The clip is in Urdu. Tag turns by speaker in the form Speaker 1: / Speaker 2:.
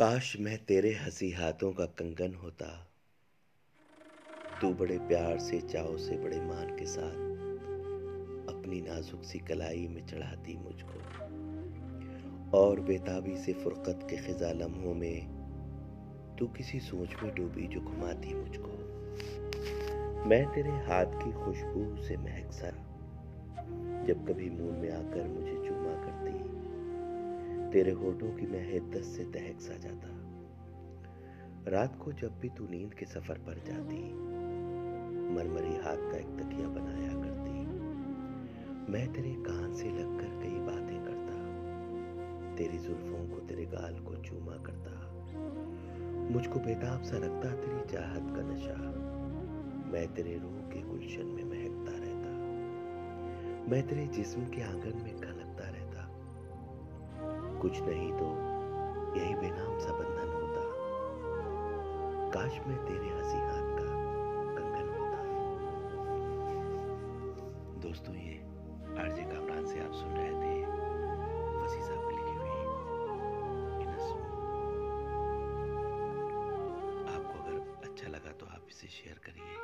Speaker 1: کاش میں تیرے ہنسی ہاتھوں کا کنگن ہوتا۔ تو بڑے پیار سے چاؤ سے، بڑے مان کے ساتھ اپنی نازک سی کلائی میں چڑھاتی مجھ کو۔ اور بیتابی سے فرقت کے خزا لمحوں میں تو کسی سوچ میں ڈوبی جو گھماتی مجھ کو۔ میں تیرے ہاتھ کی خوشبو سے مہک سا جب کبھی مون میں آ کر مجھے چوما کرتی۔ تیرے ہوٹوں کی میں حدت سے دہک سا جاتا۔ رات کو جب بھی تو نیند کے سفر پر جاتی، مرمری ہاتھ کا ایک تکیا بنایا کرتی۔ میں تیرے کان سے لگ کر کئی باتیں کرتا، تیری زلفوں کو تیرے گال کو چوما کرتا۔ مجھ کو بیتاب سا رکھتا تیری چاہت کا نشہ۔ میں تیرے روح کے گلشن میں مہکتا رہتا۔ میں تیرے جسم کے آنگن میں کھنکتا کچھ نہیں تو یہی بے نام سا بندھن ہوتا کاش میں تیرے ہنسی ہاتھ کا کنگن ہوتا۔ دوستوں یہ آر جے کامران سے آپ سن رہے تھے۔ وسیع صاحب کی لکھی ہوئی آپ کو اگر اچھا لگا تو آپ اسے شیئر کریے۔